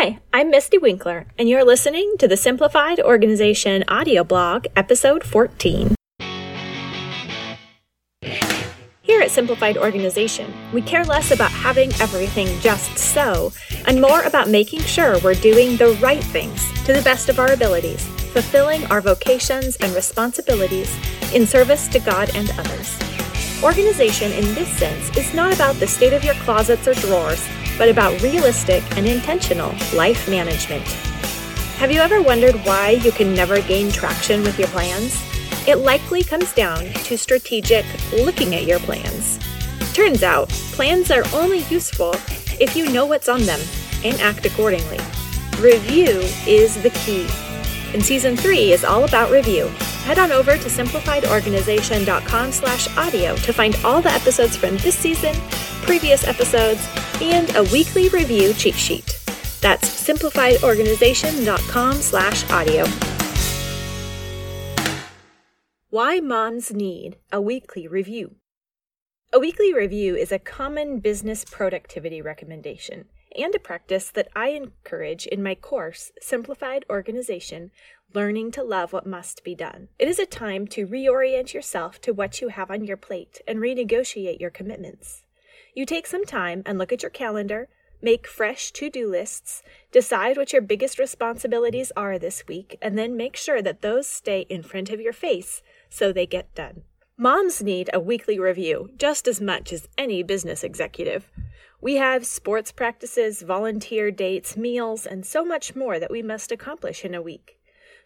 Hi, I'm Mystie Winckler, and you're listening to the Simplified Organization audio blog, episode 14. Here at Simplified Organization, we care less about having everything just so, and more about making sure we're doing the right things to the best of our abilities, fulfilling our vocations and responsibilities in service to God and others. Organization in this sense is not about the state of your closets or drawers but about realistic and intentional life management. Have you ever wondered why you can never gain traction with your plans? It likely comes down to strategic looking at your plans. Turns out, plans are only useful if you know what's on them and act accordingly. Review is the key. And season 3 is all about review. Head on over to simplifiedorganization.com slash audio to find all the episodes from this season, previous episodes, and a weekly review cheat sheet. That's simplifiedorganization.com slash audio. Why Moms Need a Weekly Review. A weekly review is a common business productivity recommendation and a practice that I encourage in my course, Simplified Organization Learning to Love What Must Be Done. It is a time to reorient yourself to what you have on your plate and renegotiate your commitments. You take some time and look at your calendar, make fresh to do lists, decide what your biggest responsibilities are this week, and then make sure that those stay in front of your face so they get done. Moms need a weekly review just as much as any business executive. We have sports practices, volunteer dates, meals, and so much more that we must accomplish in a week.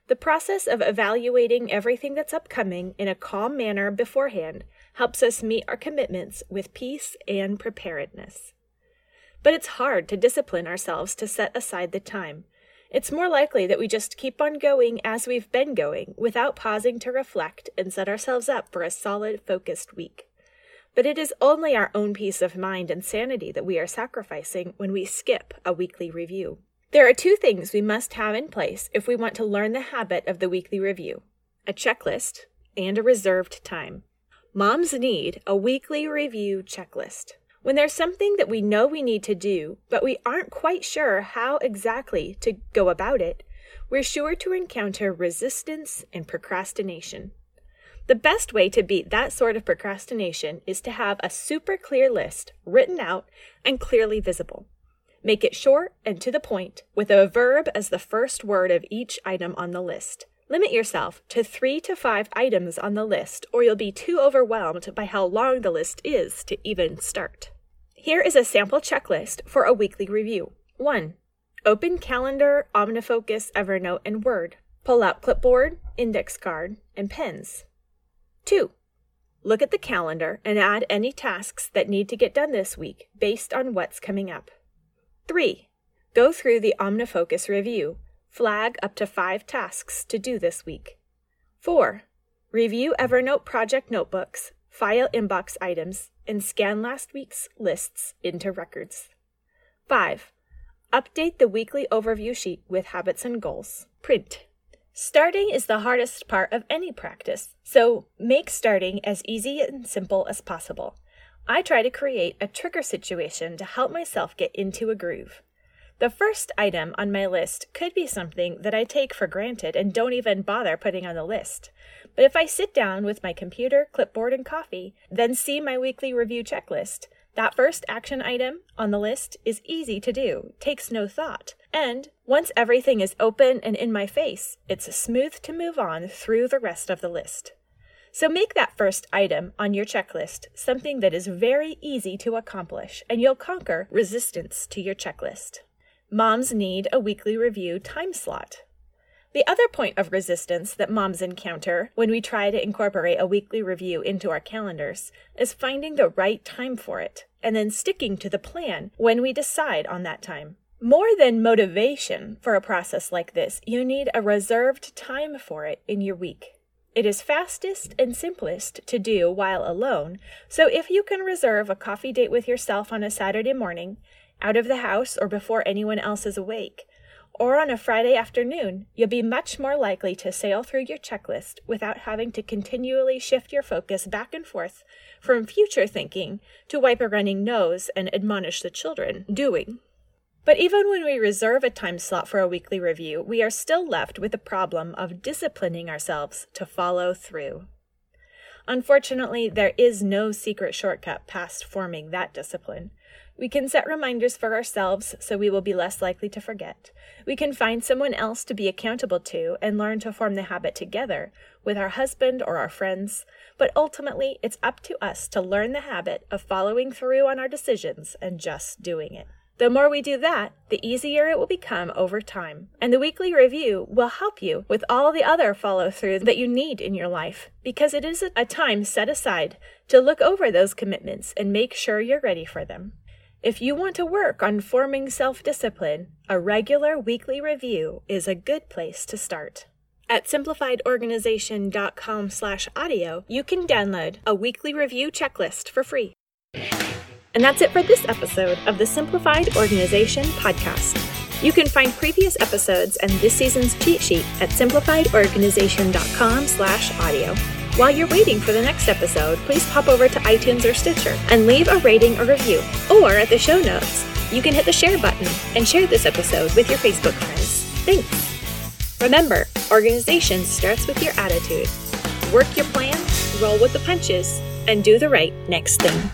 The process of evaluating everything that's upcoming in a calm manner beforehand helps us meet our commitments with peace and preparedness. But it's hard to discipline ourselves to set aside the time. It's more likely that we just keep on going as we've been going without pausing to reflect and set ourselves up for a solid, focused week. But it is only our own peace of mind and sanity that we are sacrificing when we skip a weekly review. There are two things we must have in place if we want to learn the habit of the weekly review a checklist and a reserved time. Moms need a weekly review checklist. When there's something that we know we need to do, but we aren't quite sure how exactly to go about it, we're sure to encounter resistance and procrastination. The best way to beat that sort of procrastination is to have a super clear list written out and clearly visible. Make it short and to the point, with a verb as the first word of each item on the list. Limit yourself to three to five items on the list, or you'll be too overwhelmed by how long the list is to even start. Here is a sample checklist for a weekly review. 1. Open Calendar, OmniFocus, Evernote, and Word. Pull out clipboard, index card, and pens. 2. Look at the calendar and add any tasks that need to get done this week based on what's coming up. 3. Go through the OmniFocus review Flag up to five tasks to do this week. 4. Review Evernote project notebooks, file inbox items, and scan last week's lists into records. 5. Update the weekly overview sheet with habits and goals. Print. Starting is the hardest part of any practice, so make starting as easy and simple as possible. I try to create a trigger situation to help myself get into a groove. The first item on my list could be something that I take for granted and don't even bother putting on the list. But if I sit down with my computer, clipboard, and coffee, then see my weekly review checklist, that first action item on the list is easy to do, takes no thought. And once everything is open and in my face, it's smooth to move on through the rest of the list. So make that first item on your checklist something that is very easy to accomplish, and you'll conquer resistance to your checklist. Moms need a weekly review time slot. The other point of resistance that moms encounter when we try to incorporate a weekly review into our calendars is finding the right time for it and then sticking to the plan when we decide on that time. More than motivation for a process like this, you need a reserved time for it in your week. It is fastest and simplest to do while alone, so if you can reserve a coffee date with yourself on a Saturday morning, out of the house or before anyone else is awake. Or on a Friday afternoon, you'll be much more likely to sail through your checklist without having to continually shift your focus back and forth from future thinking to wipe a running nose and admonish the children doing. But even when we reserve a time slot for a weekly review, we are still left with the problem of disciplining ourselves to follow through. Unfortunately, there is no secret shortcut past forming that discipline. We can set reminders for ourselves so we will be less likely to forget. We can find someone else to be accountable to and learn to form the habit together with our husband or our friends. But ultimately, it's up to us to learn the habit of following through on our decisions and just doing it. The more we do that, the easier it will become over time. And the weekly review will help you with all the other follow through that you need in your life because it is a time set aside to look over those commitments and make sure you're ready for them. If you want to work on forming self discipline, a regular weekly review is a good place to start. At simplifiedorganization.com slash audio, you can download a weekly review checklist for free. And that's it for this episode of the Simplified Organization Podcast. You can find previous episodes and this season's cheat sheet at simplifiedorganization.com slash audio. While you're waiting for the next episode, please pop over to iTunes or Stitcher and leave a rating or review. Or at the show notes, you can hit the share button and share this episode with your Facebook friends. Thanks! Remember, organization starts with your attitude. Work your plan, roll with the punches, and do the right next thing.